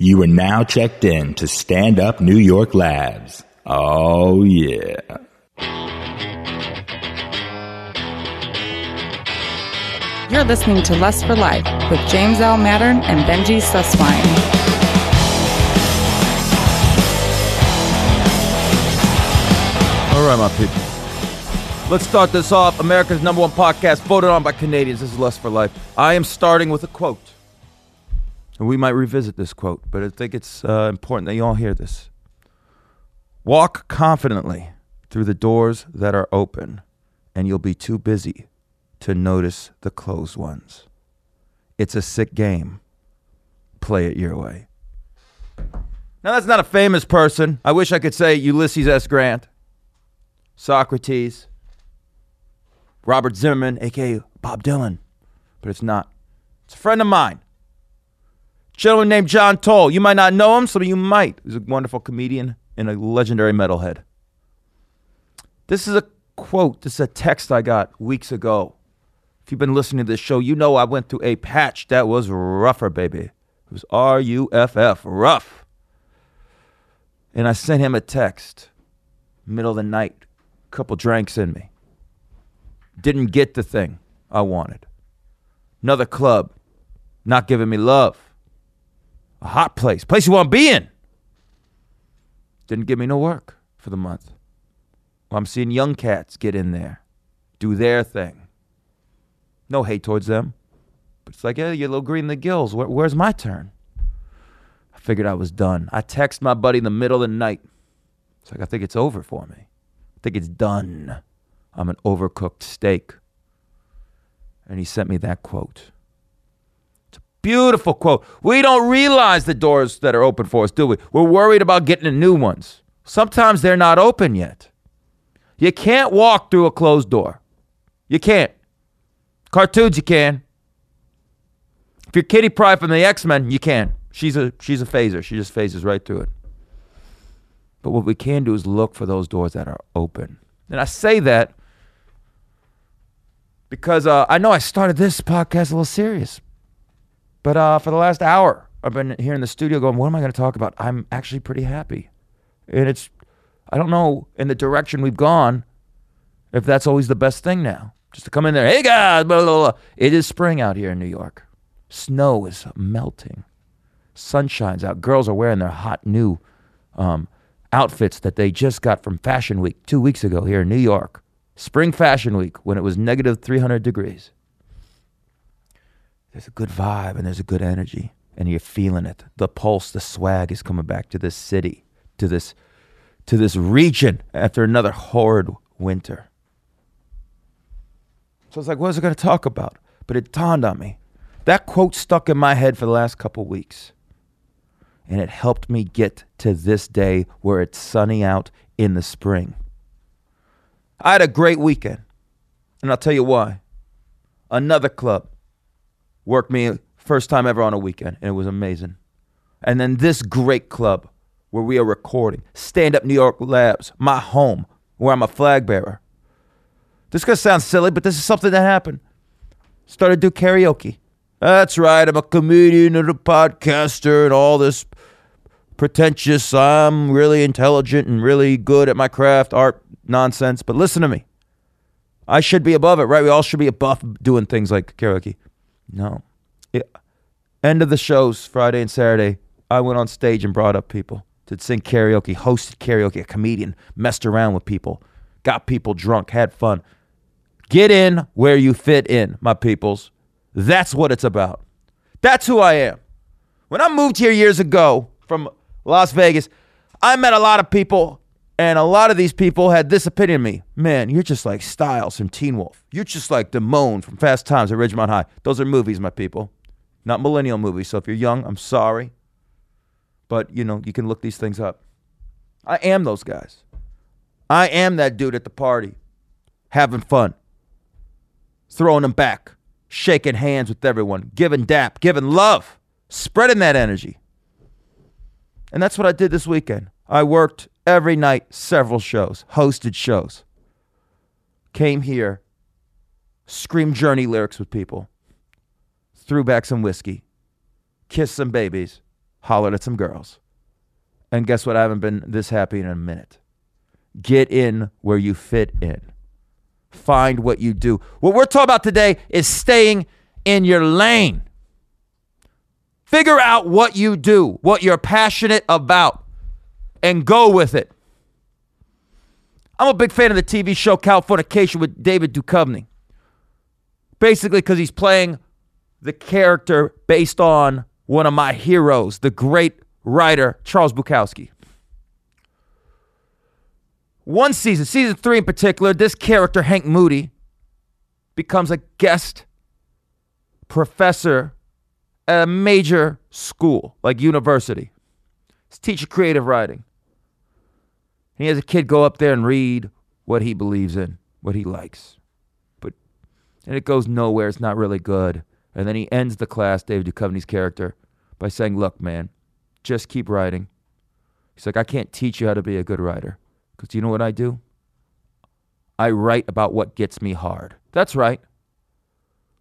You are now checked in to Stand Up New York Labs. Oh, yeah. You're listening to Lust for Life with James L. Mattern and Benji Susswine. All right, my people. Let's start this off. America's number one podcast, voted on by Canadians. This is Lust for Life. I am starting with a quote. And we might revisit this quote, but I think it's uh, important that you all hear this. Walk confidently through the doors that are open, and you'll be too busy to notice the closed ones. It's a sick game. Play it your way. Now, that's not a famous person. I wish I could say Ulysses S. Grant, Socrates, Robert Zimmerman, aka Bob Dylan, but it's not. It's a friend of mine. Gentleman named John Toll. You might not know him, some of you might. He's a wonderful comedian and a legendary metalhead. This is a quote, this is a text I got weeks ago. If you've been listening to this show, you know I went through a patch that was rougher, baby. It was R U F F, rough. And I sent him a text, middle of the night, couple drinks in me. Didn't get the thing I wanted. Another club, not giving me love. A hot place, place you want to be in. Didn't give me no work for the month. Well, I'm seeing young cats get in there, do their thing. No hate towards them. But it's like, yeah, you're a little green in the gills. Where, where's my turn? I figured I was done. I text my buddy in the middle of the night. It's like, I think it's over for me. I think it's done. I'm an overcooked steak. And he sent me that quote. Beautiful quote. We don't realize the doors that are open for us, do we? We're worried about getting the new ones. Sometimes they're not open yet. You can't walk through a closed door. You can't. Cartoons, you can. If you're Kitty Pryde from the X Men, you can. She's a she's a phaser. She just phases right through it. But what we can do is look for those doors that are open. And I say that because uh, I know I started this podcast a little serious, but uh, for the last hour, I've been here in the studio going, "What am I going to talk about?" I'm actually pretty happy, and it's I don't know in the direction we've gone if that's always the best thing now. Just to come in there, hey guys, blah, blah, blah. it is spring out here in New York. Snow is melting, sun shines out. Girls are wearing their hot new um, outfits that they just got from Fashion Week two weeks ago here in New York. Spring Fashion Week when it was negative 300 degrees. There's a good vibe and there's a good energy, and you're feeling it. The pulse, the swag is coming back to this city, to this, to this region after another horrid winter. So I was like, what was I going to talk about? But it dawned on me. That quote stuck in my head for the last couple weeks. And it helped me get to this day where it's sunny out in the spring. I had a great weekend. And I'll tell you why. Another club worked me first time ever on a weekend, and it was amazing. And then this great club where we are recording, Stand Up New York Labs, my home, where I'm a flag bearer. This gonna sound silly, but this is something that happened. Started to do karaoke. That's right, I'm a comedian and a podcaster and all this pretentious, I'm really intelligent and really good at my craft, art nonsense. But listen to me. I should be above it, right? We all should be above doing things like karaoke. No. It, end of the shows, Friday and Saturday, I went on stage and brought up people to sing karaoke, hosted karaoke, a comedian, messed around with people, got people drunk, had fun. Get in where you fit in, my peoples. That's what it's about. That's who I am. When I moved here years ago from Las Vegas, I met a lot of people, and a lot of these people had this opinion of me. Man, you're just like Stiles from Teen Wolf. You're just like Damone from Fast Times at Ridgemont High. Those are movies, my people, not millennial movies. So if you're young, I'm sorry. But, you know, you can look these things up. I am those guys. I am that dude at the party, having fun, throwing them back, shaking hands with everyone, giving dap, giving love, spreading that energy. And that's what I did this weekend. I worked every night, several shows, hosted shows. Came here, screamed Journey lyrics with people, threw back some whiskey, kissed some babies, hollered at some girls. And guess what? I haven't been this happy in a minute. Get in where you fit in. Find what you do. What we're talking about today is staying in your lane. Figure out what you do, what you're passionate about, and go with it. I'm a big fan of the TV show Californication with David Duchovny. Basically, because he's playing the character based on one of my heroes, the great writer Charles Bukowski. One season, season three in particular, this character, Hank Moody, becomes a guest professor at a major school, like university. He's teaching creative writing. And he has a kid go up there and read what he believes in, what he likes. But and it goes nowhere. It's not really good. And then he ends the class, David Duchovny's character, by saying, Look, man, just keep writing. He's like, I can't teach you how to be a good writer. Because you know what I do? I write about what gets me hard. That's right.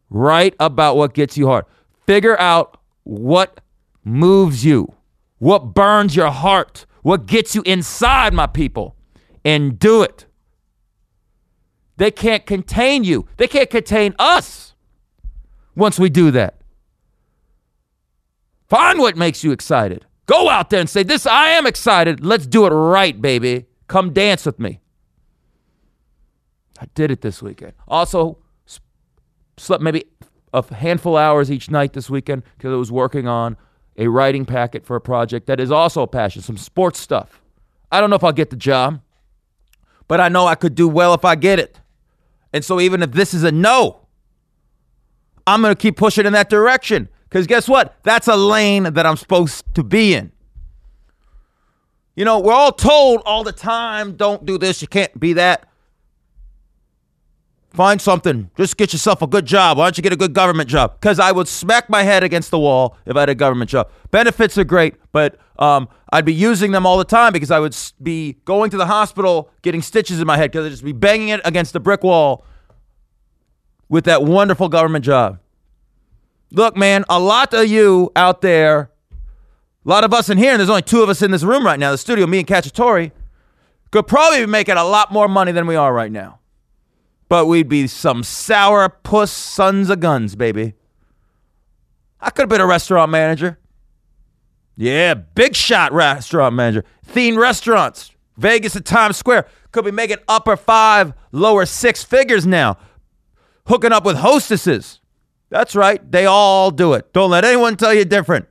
Write about what gets you hard. Figure out what moves you, what burns your heart, what gets you inside, my people, and do it. They can't contain you, they can't contain us once we do that. Find what makes you excited. Go out there and say, This, I am excited. Let's do it right, baby. Come dance with me. I did it this weekend. Also, slept maybe a handful hours each night this weekend because I was working on a writing packet for a project that is also a passion, some sports stuff. I don't know if I'll get the job, but I know I could do well if I get it. And so even if this is a no, I'm going to keep pushing in that direction because guess what? That's a lane that I'm supposed to be in. You know, we're all told all the time don't do this, you can't be that. Find something. Just get yourself a good job. Why don't you get a good government job? Because I would smack my head against the wall if I had a government job. Benefits are great, but um, I'd be using them all the time because I would be going to the hospital getting stitches in my head because I'd just be banging it against the brick wall with that wonderful government job. Look, man, a lot of you out there, a lot of us in here, and there's only two of us in this room right now, the studio, me and Cacciatore, could probably be making a lot more money than we are right now but we'd be some sour puss sons of guns, baby. I could have been a restaurant manager. Yeah, big shot restaurant manager. Theme restaurants, Vegas at Times Square. Could be making upper five, lower six figures now. Hooking up with hostesses. That's right, they all do it. Don't let anyone tell you different.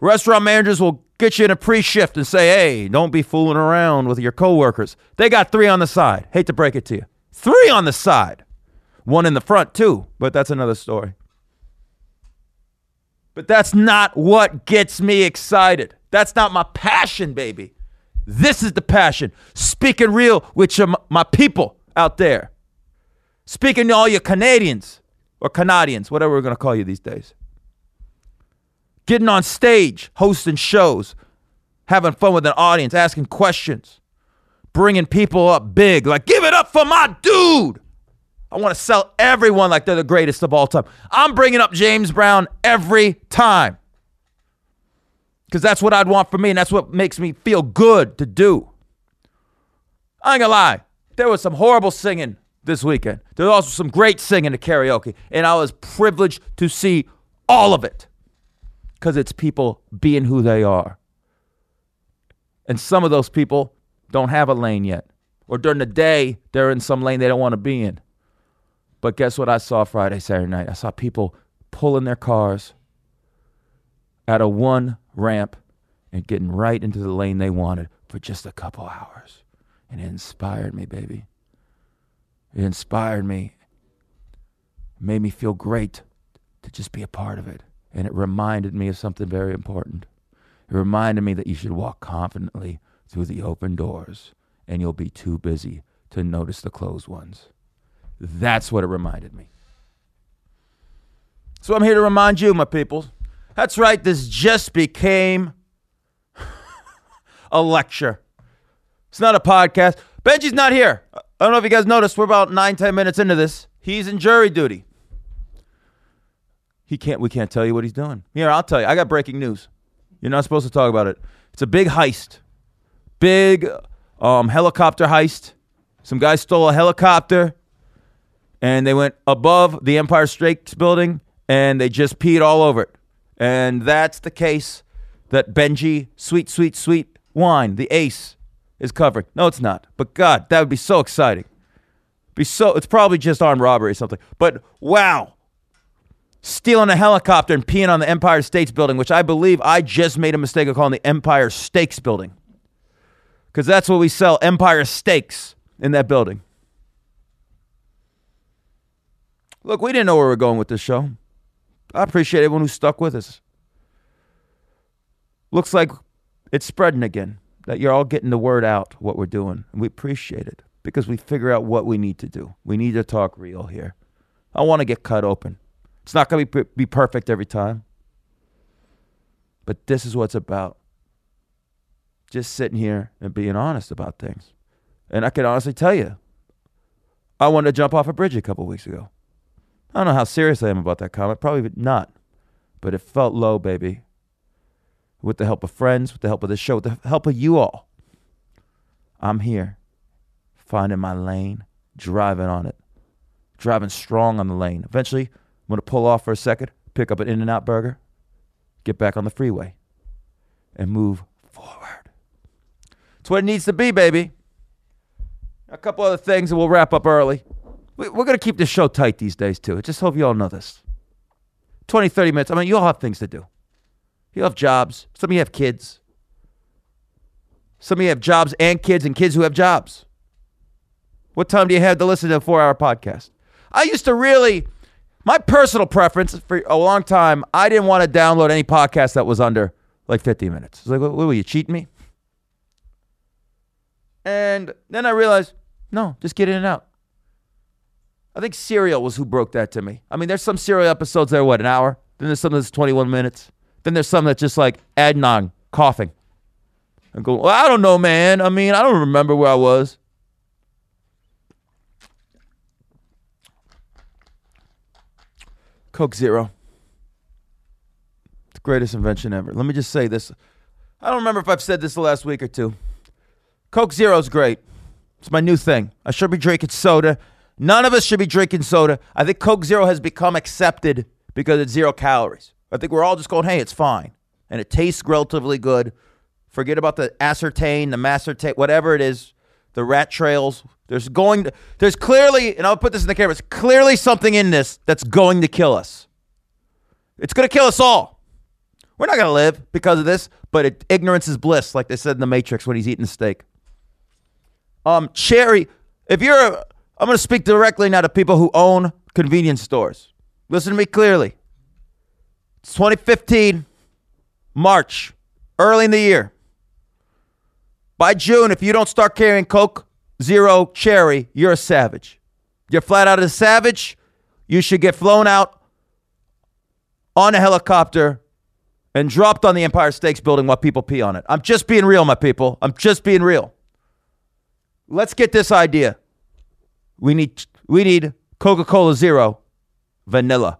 Restaurant managers will get you in a pre shift and say, hey, don't be fooling around with your coworkers. They got three on the side. Hate to break it to you. Three on the side. One in the front, too, but that's another story. But that's not what gets me excited. That's not my passion, baby. This is the passion. Speaking real with your, my people out there. Speaking to all your Canadians or Canadians, whatever we're going to call you these days. Getting on stage, hosting shows, having fun with an audience, asking questions bringing people up big. Like, give it up for my dude. I want to sell everyone like they're the greatest of all time. I'm bringing up James Brown every time because that's what I'd want for me, and that's what makes me feel good to do. I ain't gonna lie, there was some horrible singing this weekend. There was also some great singing at karaoke, and I was privileged to see all of it because it's people being who they are. And some of those people don't have a lane yet. Or during the day, they're in some lane they don't want to be in. But guess what I saw Friday, Saturday night? I saw people pulling their cars out of one ramp and getting right into the lane they wanted for just a couple hours. And it inspired me, baby. It inspired me. It made me feel great to just be a part of it. And it reminded me of something very important. It reminded me that you should walk confidently through the open doors, and you'll be too busy to notice the closed ones. That's what it reminded me. So I'm here to remind you, my people. That's right, this just became a lecture. It's not a podcast. Benji's not here. I don't know if you guys noticed, we're about nine, ten minutes into this. He's in jury duty. He can't we can't tell you what he's doing. Here, I'll tell you. I got breaking news. You're not supposed to talk about it. It's a big heist. Big um, helicopter heist. Some guys stole a helicopter and they went above the Empire State Building and they just peed all over it. And that's the case that Benji, sweet, sweet, sweet wine, the ace, is covering. No, it's not. But God, that would be so exciting. Be so. It's probably just armed robbery or something. But wow, stealing a helicopter and peeing on the Empire States Building, which I believe I just made a mistake of calling the Empire Steaks Building, because that's what we sell Empire Steaks in that building. Look, we didn't know where we were going with this show. I appreciate everyone who stuck with us. Looks like it's spreading again, that you're all getting the word out what we're doing. And we appreciate it because we figure out what we need to do. We need to talk real here. I want to get cut open. It's not going to be perfect every time. But this is what it's about. Just sitting here and being honest about things. And I can honestly tell you, I wanted to jump off a bridge a couple weeks ago. I don't know how serious I am about that comment. Probably not. But it felt low, baby. With the help of friends, with the help of the show, with the help of you all, I'm here, finding my lane, driving on it, driving strong on the lane. Eventually, I'm to pull off for a second, pick up an In N Out burger, get back on the freeway, and move forward. It's what it needs to be, baby. A couple other things, and we'll wrap up early. We- We're going to keep this show tight these days, too. I just hope you all know this. 20, 30 minutes. I mean, you all have things to do. You have jobs. Some of you have kids. Some of you have jobs and kids, and kids who have jobs. What time do you have to listen to a four hour podcast? I used to really, my personal preference for a long time, I didn't want to download any podcast that was under like 50 minutes. It's like, what, what were you cheating me? And then I realized, no, just get in and out. I think Serial was who broke that to me. I mean, there's some Serial episodes that are what, an hour? Then there's some that's 21 minutes. Then there's some that's just like Adnan coughing. And go, well, I don't know, man. I mean, I don't remember where I was. Coke Zero. The greatest invention ever. Let me just say this. I don't remember if I've said this the last week or two. Coke Zero's great. It's my new thing. I should be drinking soda. None of us should be drinking soda. I think Coke Zero has become accepted because it's zero calories. I think we're all just going, hey, it's fine. And it tastes relatively good. Forget about the ascertain, the macertain, whatever it is, the rat trails. There's going to, there's clearly, and I'll put this in the camera, it's clearly something in this that's going to kill us. It's going to kill us all. We're not going to live because of this, but it, ignorance is bliss, like they said in The Matrix when he's eating the steak. Um, Cherry, if you're, a, I'm going to speak directly now to people who own convenience stores. Listen to me clearly. It's 2015, March, early in the year. By June, if you don't start carrying Coke Zero Cherry, you're a savage. You're flat out a savage. You should get flown out on a helicopter and dropped on the Empire State Building while people pee on it. I'm just being real, my people. I'm just being real. Let's get this idea. We need we need Coca-Cola Zero vanilla.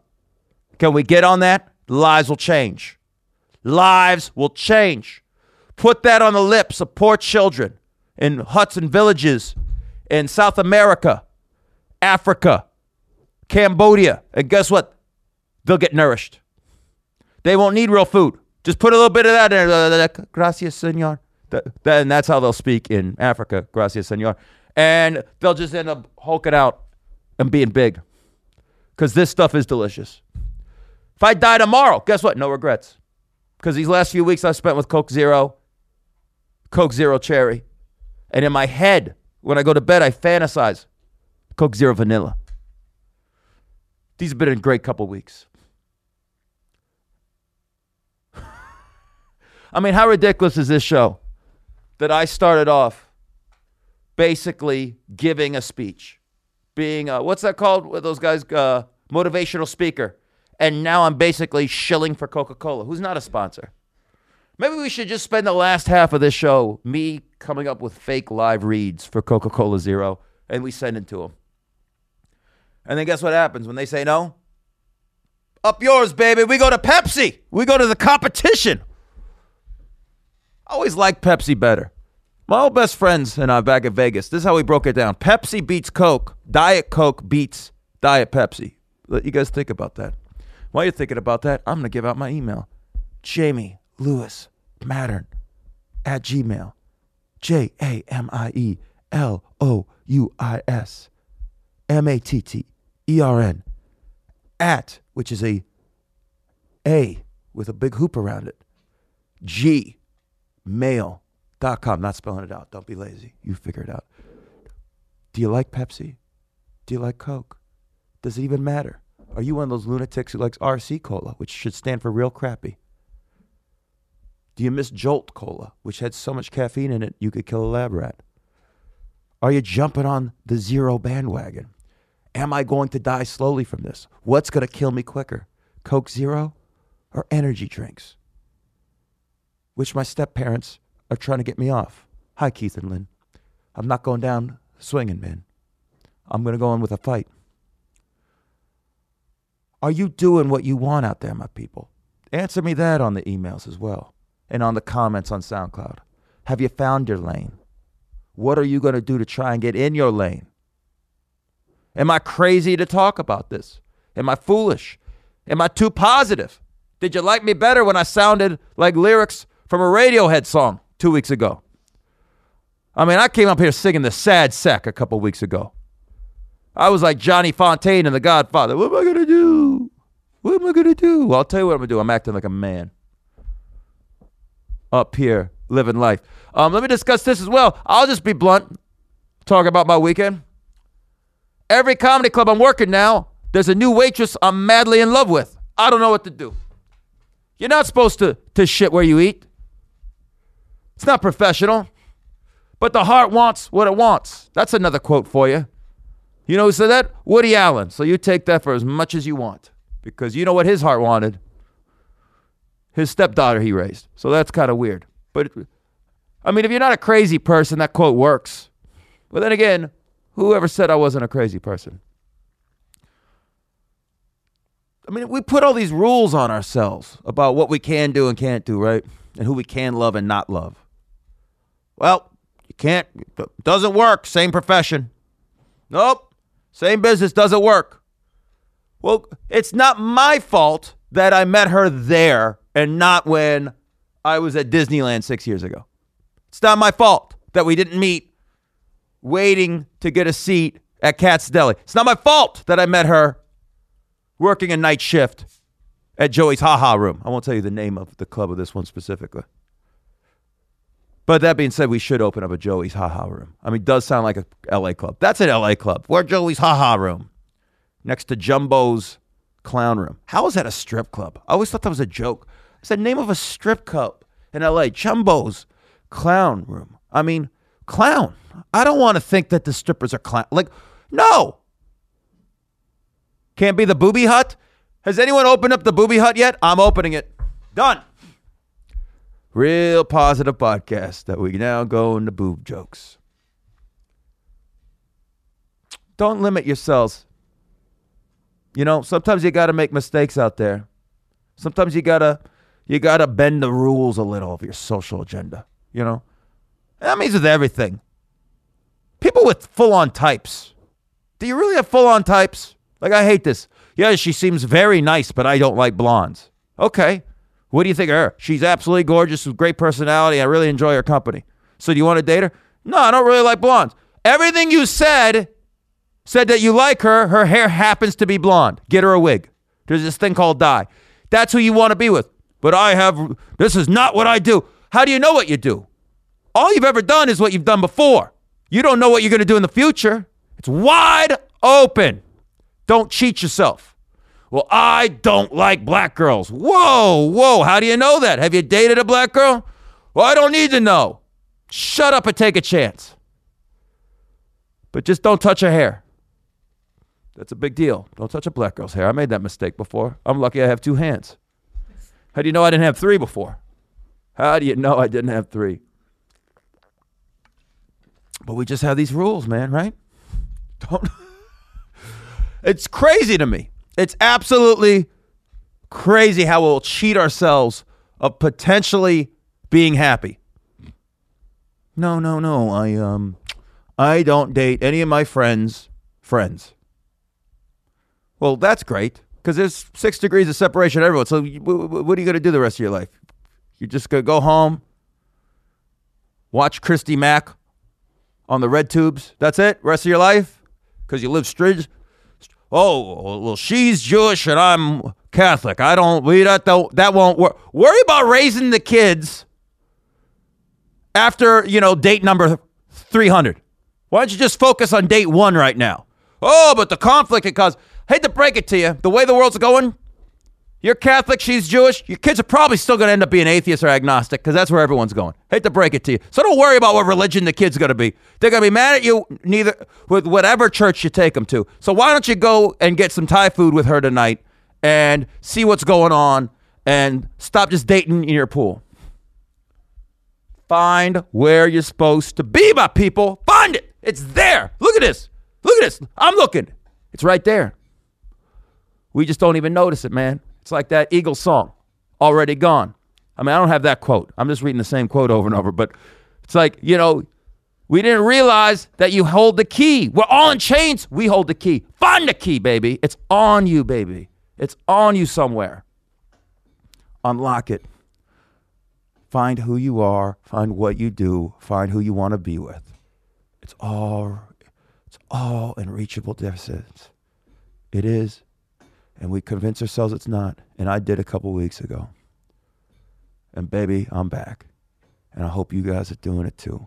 Can we get on that? Lives will change. Lives will change. Put that on the lips of poor children in huts and villages in South America, Africa, Cambodia. And guess what? They'll get nourished. They won't need real food. Just put a little bit of that in there. Gracias, senor. That, that, and that's how they'll speak in Africa. Gracias, senor. And they'll just end up hulking out and being big. Because this stuff is delicious. If I die tomorrow, guess what? No regrets. Because these last few weeks I've spent with Coke Zero, Coke Zero Cherry. And in my head, when I go to bed, I fantasize Coke Zero Vanilla. These have been a great couple weeks. I mean, how ridiculous is this show that I started off basically giving a speech, being a, what's that called? With those guys, uh, motivational speaker, and now I'm basically shilling for Coca Cola, who's not a sponsor. Maybe we should just spend the last half of this show me coming up with fake live reads for Coca Cola Zero, and we send it to them. And then guess what happens when they say no? Up yours, baby. We go to Pepsi. We go to the competition. I always liked Pepsi better. My old best friends and I back at Vegas, this is how we broke it down. Pepsi beats Coke. Diet Coke beats Diet Pepsi. Let you guys think about that. While you're thinking about that, I'm going to give out my email. Jamie Louis Mattern at Gmail. J A M I E L O U I S M A T T E R N at, which is a A with a big hoop around it. G mail.com. Not spelling it out. Don't be lazy. You figure it out. Do you like Pepsi? Do you like Coke? Does it even matter? Are you one of those lunatics who likes RC Cola, which should stand for real crappy? Do you miss Jolt Cola, which had so much caffeine in it you could kill a lab rat? Are you jumping on the zero bandwagon? Am I going to die slowly from this? What's going to kill me quicker? Coke Zero or energy drinks? Which my step parents are trying to get me off. Hi, Keith and Lynn. I'm not going down swinging, man. I'm going to go in with a fight. Are you doing what you want out there, my people? Answer me that on the emails as well and on the comments on SoundCloud. Have you found your lane? What are you going to do to try and get in your lane? Am I crazy to talk about this? Am I foolish? Am I too positive? Did you like me better when I sounded like lyrics from a Radiohead song two weeks ago? I mean, I came up here singing the sad sack a couple weeks ago. I was like Johnny Fontane in The Godfather. What am I going to do? What am I going to do? I'll tell you what I'm going to do. I'm acting like a man up here living life. Um, let me discuss this as well. I'll just be blunt, talk about my weekend. Every comedy club I'm working now, there's a new waitress I'm madly in love with. I don't know what to do. You're not supposed to, to shit where you eat. It's not professional. But the heart wants what it wants. That's another quote for you. You know who said that? Woody Allen. So you take that for as much as you want because you know what his heart wanted his stepdaughter he raised. So that's kind of weird. But I mean, if you're not a crazy person, that quote works. But then again, whoever said I wasn't a crazy person? I mean, we put all these rules on ourselves about what we can do and can't do, right? And who we can love and not love. Well, you can't, doesn't work. Same profession. Nope. Same business doesn't work. Well, it's not my fault that I met her there and not when I was at Disneyland six years ago. It's not my fault that we didn't meet waiting to get a seat at Katz's Deli. It's not my fault that I met her working a night shift at Joey's Ha Ha Room. I won't tell you the name of the club of this one specifically. But that being said, we should open up a Joey's Ha Ha Room. I mean, does sound like a LA club. That's an LA club. We're Joey's Ha Ha Room next to Jumbo's Clown Room. How is that a strip club? I always thought that was a joke. It's the name of a strip club in LA, Jumbo's Clown Room. I mean, clown. I don't want to think that the strippers are clown. Like, no. Can't be the booby hut. Has anyone opened up the booby hut yet? I'm opening it. Done. Real positive podcast that we now go into boob jokes. Don't limit yourselves. You know, sometimes you got to make mistakes out there. Sometimes you got to you got to bend the rules a little of your social agenda, you know? That means with everything. People with full on types. Do you really have full on types? Like, I hate this. Yeah, she seems very nice, but I don't like blondes. Okay. What do you think of her? She's absolutely gorgeous with great personality. I really enjoy her company. So, do you want to date her? No, I don't really like blondes. Everything you said said that you like her. Her hair happens to be blonde. Get her a wig. There's this thing called dye. That's who you want to be with but I have, this is not what I do. How do you know what you do? All you've ever done is what you've done before. You don't know what you're going to do in the future. It's wide open. Don't cheat yourself. Well, I don't like black girls. Whoa, whoa. How do you know that? Have you dated a black girl? Well, I don't need to know. Shut up and take a chance. But just don't touch her hair. That's a big deal. Don't touch a black girl's hair. I made that mistake before. I'm lucky I have two hands. How do you know I didn't have three before? How do you know I didn't have three? But we just have these rules, man, right? Don't. it's crazy to me. It's absolutely crazy how we'll cheat ourselves of potentially being happy. No, no, no. I um I don't date any of my friends' friends. Well, that's great because there's six degrees of separation everyone. So, what are you going to do the rest of your life? You're just going to go home, watch Christy Mack on the red tubes. That's it. Rest of your life because you live strig. Oh, well, she's Jewish and I'm Catholic. I don't. We don't. That won't work. Worry about raising the kids after you know date number 300 why don't you just focus on date one right now oh but the conflict it caused hate to break it to you the way the world's going you're catholic she's jewish your kids are probably still going to end up being atheist or agnostic because that's where everyone's going hate to break it to you so don't worry about what religion the kid's going to be they're going to be mad at you neither with whatever church you take them to so why don't you go and get some thai food with her tonight and see what's going on and stop just dating in your pool Find where you're supposed to be, my people. Find it. It's there. Look at this. Look at this. I'm looking. It's right there. We just don't even notice it, man. It's like that Eagle song, already gone. I mean, I don't have that quote. I'm just reading the same quote over and over, but it's like, you know, we didn't realize that you hold the key. We're all in chains. We hold the key. Find the key, baby. It's on you, baby. It's on you somewhere. Unlock it. Find who you are, find what you do, find who you want to be with. It's all it's all in reachable distance. It is. And we convince ourselves it's not. And I did a couple weeks ago. And baby, I'm back. And I hope you guys are doing it too.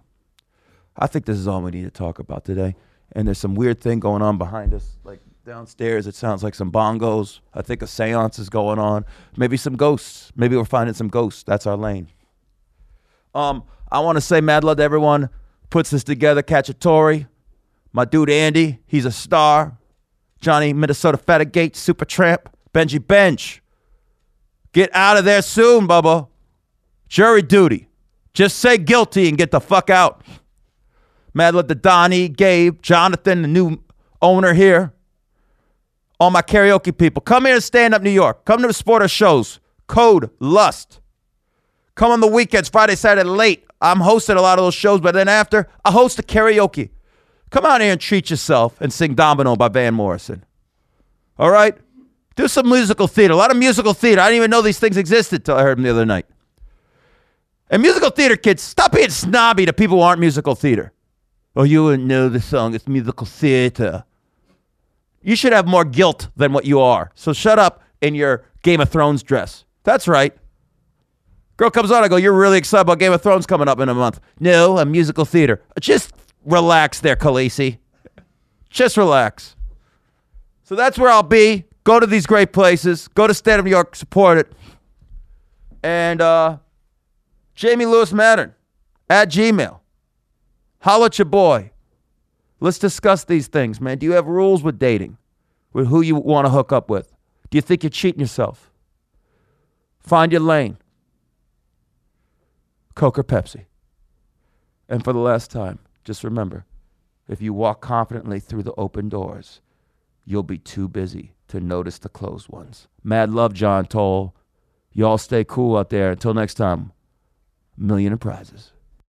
I think this is all we need to talk about today. And there's some weird thing going on behind us. Like downstairs, it sounds like some bongos. I think a seance is going on. Maybe some ghosts. Maybe we're finding some ghosts. That's our lane. Um, I want to say mad love to everyone puts this together. catch a Cacciatore, my dude Andy, he's a star. Johnny Minnesota Fatigate, Super Tramp, Benji Bench. Get out of there soon, Bubba. Jury duty. Just say guilty and get the fuck out. Mad love to Donnie, Gabe, Jonathan, the new owner here. All my karaoke people, come here to stand up New York. Come to the supporter shows. Code Lust. Come on the weekends, Friday, Saturday, late. I'm hosting a lot of those shows, but then after, I host the karaoke. Come out here and treat yourself and sing Domino by Van Morrison. All right? Do some musical theater. A lot of musical theater. I didn't even know these things existed till I heard them the other night. And musical theater kids, stop being snobby to people who aren't musical theater. Oh, you wouldn't know the song. It's musical theater. You should have more guilt than what you are. So shut up in your Game of Thrones dress. That's right. Girl comes on, I go, You're really excited about Game of Thrones coming up in a month. No, a musical theater. Just relax there, Khaleesi. Just relax. So that's where I'll be. Go to these great places. Go to State of New York, support it. And uh, Jamie Louis Mattern at Gmail. Holla at your boy. Let's discuss these things, man. Do you have rules with dating? With who you want to hook up with? Do you think you're cheating yourself? Find your lane. Coke or Pepsi. And for the last time, just remember if you walk confidently through the open doors, you'll be too busy to notice the closed ones. Mad love, John Toll. Y'all stay cool out there. Until next time, million of prizes.